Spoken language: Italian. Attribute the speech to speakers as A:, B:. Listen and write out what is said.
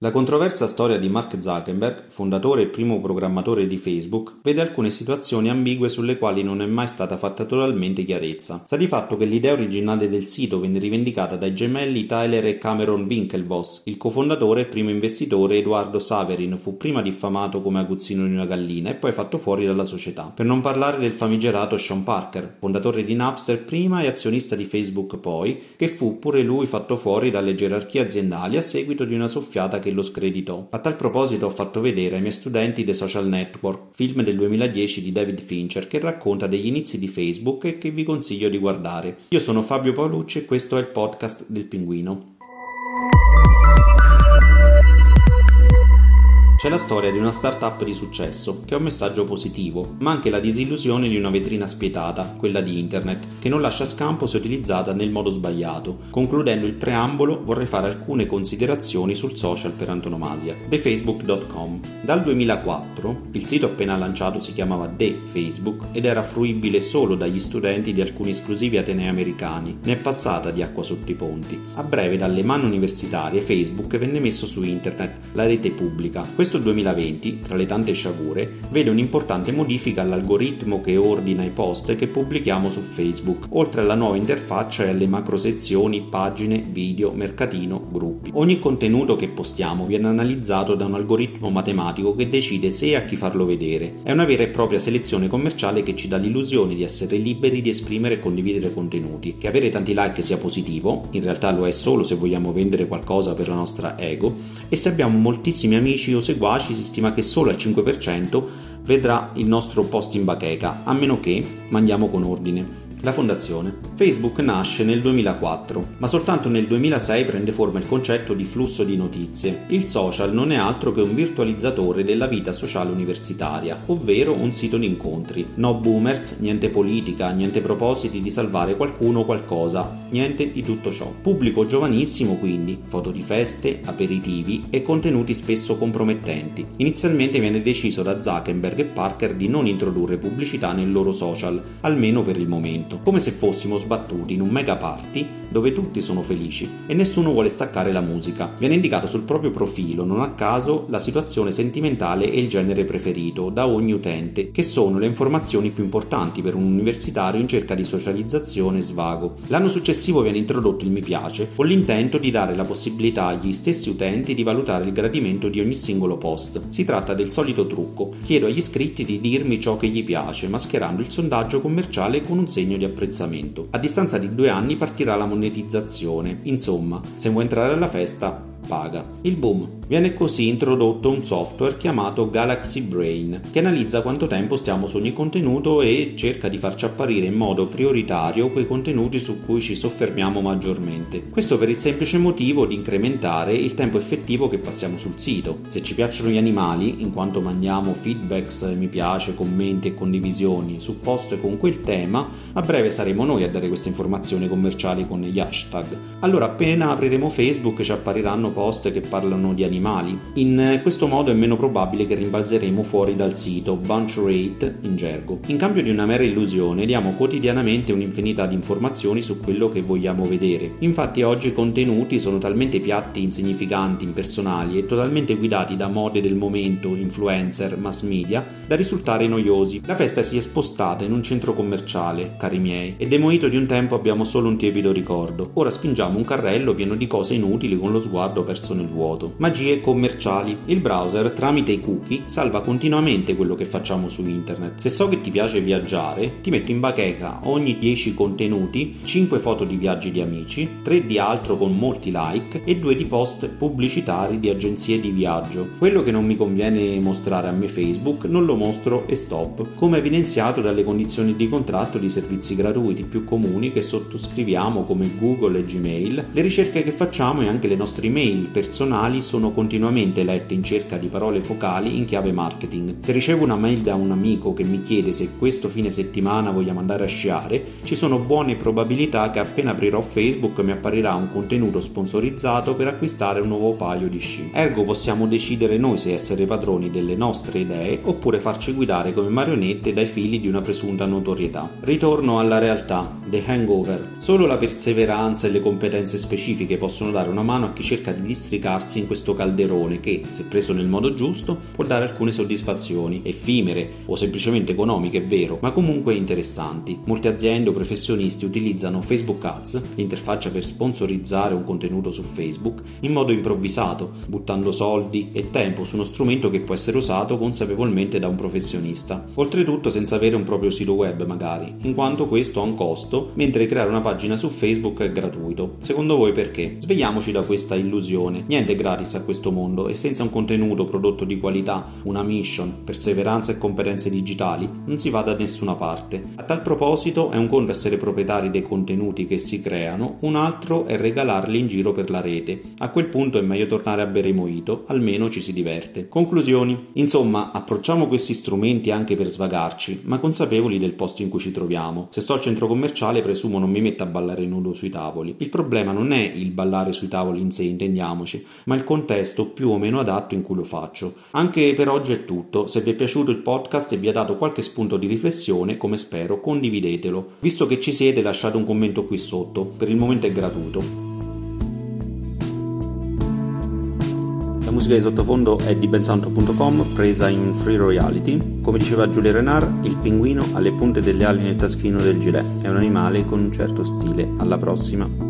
A: La controversa storia di Mark Zuckerberg, fondatore e primo programmatore di Facebook, vede alcune situazioni ambigue sulle quali non è mai stata fatta totalmente chiarezza. Sta di fatto che l'idea originale del sito venne rivendicata dai gemelli Tyler e Cameron Winklevoss. Il cofondatore e primo investitore Edoardo Saverin fu prima diffamato come aguzzino di una gallina e poi fatto fuori dalla società. Per non parlare del famigerato Sean Parker, fondatore di Napster prima e azionista di Facebook poi, che fu pure lui fatto fuori dalle gerarchie aziendali a seguito di una soffiata che che lo screditò. A tal proposito ho fatto vedere ai miei studenti The Social Network, film del 2010 di David Fincher che racconta degli inizi di Facebook e che vi consiglio di guardare. Io sono Fabio Paolucci e questo è il podcast del Pinguino. C'è la storia di una startup di successo, che ha un messaggio positivo, ma anche la disillusione di una vetrina spietata, quella di Internet, che non lascia scampo se utilizzata nel modo sbagliato. Concludendo il preambolo, vorrei fare alcune considerazioni sul social per antonomasia. TheFacebook.com Dal 2004, il sito appena lanciato si chiamava The Facebook ed era fruibile solo dagli studenti di alcuni esclusivi atenei americani. Ne è passata di acqua sotto i ponti. A breve, dalle mani universitarie, Facebook venne messo su Internet, la rete pubblica. Questo questo 2020, tra le tante sciagure, vede un'importante modifica all'algoritmo che ordina i post che pubblichiamo su Facebook, oltre alla nuova interfaccia e alle macro sezioni, pagine, video, mercatino, gruppi. Ogni contenuto che postiamo viene analizzato da un algoritmo matematico che decide se e a chi farlo vedere. È una vera e propria selezione commerciale che ci dà l'illusione di essere liberi di esprimere e condividere contenuti. Che avere tanti like sia positivo, in realtà lo è solo se vogliamo vendere qualcosa per la nostra ego, e se abbiamo moltissimi amici o seguaci seguaci si stima che solo il 5% vedrà il nostro post in bacheca, a meno che mandiamo con ordine. La fondazione. Facebook nasce nel 2004, ma soltanto nel 2006 prende forma il concetto di flusso di notizie. Il social non è altro che un virtualizzatore della vita sociale universitaria, ovvero un sito di incontri. No boomers, niente politica, niente propositi di salvare qualcuno o qualcosa, niente di tutto ciò. Pubblico giovanissimo quindi, foto di feste, aperitivi e contenuti spesso compromettenti. Inizialmente viene deciso da Zuckerberg e Parker di non introdurre pubblicità nel loro social, almeno per il momento come se fossimo sbattuti in un mega party dove tutti sono felici e nessuno vuole staccare la musica. Viene indicato sul proprio profilo, non a caso, la situazione sentimentale e il genere preferito da ogni utente, che sono le informazioni più importanti per un universitario in cerca di socializzazione e svago. L'anno successivo viene introdotto il mi piace, con l'intento di dare la possibilità agli stessi utenti di valutare il gradimento di ogni singolo post. Si tratta del solito trucco, chiedo agli iscritti di dirmi ciò che gli piace, mascherando il sondaggio commerciale con un segno di apprezzamento. A distanza di due anni partirà la monetizzazione. Insomma, se vuoi entrare alla festa, paga. Il boom. Viene così introdotto un software chiamato Galaxy Brain, che analizza quanto tempo stiamo su ogni contenuto e cerca di farci apparire in modo prioritario quei contenuti su cui ci soffermiamo maggiormente. Questo per il semplice motivo di incrementare il tempo effettivo che passiamo sul sito. Se ci piacciono gli animali, in quanto mandiamo feedbacks, mi piace, commenti e condivisioni su post con quel tema, a breve saremo noi a dare queste informazioni commerciali con gli hashtag. Allora appena apriremo Facebook ci appariranno post che parlano di animali. In questo modo è meno probabile che rimbalzeremo fuori dal sito bunch rate in gergo. In cambio di una mera illusione diamo quotidianamente un'infinità di informazioni su quello che vogliamo vedere. Infatti oggi i contenuti sono talmente piatti, insignificanti, impersonali e totalmente guidati da mode del momento, influencer, mass media, da risultare noiosi. La festa si è spostata in un centro commerciale, cari miei, e demolito di un tempo abbiamo solo un tiepido ricordo. Ora spingiamo un carrello pieno di cose inutili con lo sguardo perso nel vuoto. Magie commerciali. Il browser, tramite i cookie, salva continuamente quello che facciamo su internet. Se so che ti piace viaggiare, ti metto in bacheca ogni 10 contenuti, 5 foto di viaggi di amici, 3 di altro con molti like e 2 di post pubblicitari di agenzie di viaggio. Quello che non mi conviene mostrare a me Facebook non lo mostro e stop, come evidenziato dalle condizioni di contratto di servizi gratuiti più comuni che sottoscriviamo come Google e Gmail. Le ricerche che facciamo e anche le nostre email email personali sono continuamente lette in cerca di parole focali in chiave marketing. Se ricevo una mail da un amico che mi chiede se questo fine settimana vogliamo andare a sciare, ci sono buone probabilità che appena aprirò Facebook mi apparirà un contenuto sponsorizzato per acquistare un nuovo paio di sci. Ergo possiamo decidere noi se essere padroni delle nostre idee oppure farci guidare come marionette dai fili di una presunta notorietà. Ritorno alla realtà, The Hangover. Solo la perseveranza e le competenze specifiche possono dare una mano a chi cerca di di districarsi in questo calderone che, se preso nel modo giusto, può dare alcune soddisfazioni, effimere o semplicemente economiche, è vero, ma comunque interessanti. Molte aziende o professionisti utilizzano Facebook Ads, l'interfaccia per sponsorizzare un contenuto su Facebook, in modo improvvisato, buttando soldi e tempo su uno strumento che può essere usato consapevolmente da un professionista. Oltretutto senza avere un proprio sito web magari, in quanto questo ha un costo, mentre creare una pagina su Facebook è gratuito. Secondo voi perché? Svegliamoci da questa illusione. Niente è gratis a questo mondo e senza un contenuto prodotto di qualità, una mission, perseveranza e competenze digitali, non si va da nessuna parte. A tal proposito è un conto essere proprietari dei contenuti che si creano, un altro è regalarli in giro per la rete. A quel punto è meglio tornare a bere i mojito, almeno ci si diverte. Conclusioni. Insomma, approcciamo questi strumenti anche per svagarci, ma consapevoli del posto in cui ci troviamo. Se sto al centro commerciale presumo non mi metta a ballare nudo sui tavoli. Il problema non è il ballare sui tavoli in sé, intendiamoci, ma il contesto più o meno adatto in cui lo faccio. Anche per oggi è tutto. Se vi è piaciuto il podcast e vi ha dato qualche spunto di riflessione, come spero, condividetelo. Visto che ci siete, lasciate un commento qui sotto. Per il momento è gratuito. La musica di sottofondo è di bensanto.com, presa in free royalty. Come diceva Giulia Renard, il pinguino ha le punte delle ali nel taschino del gilet. È un animale con un certo stile. Alla prossima!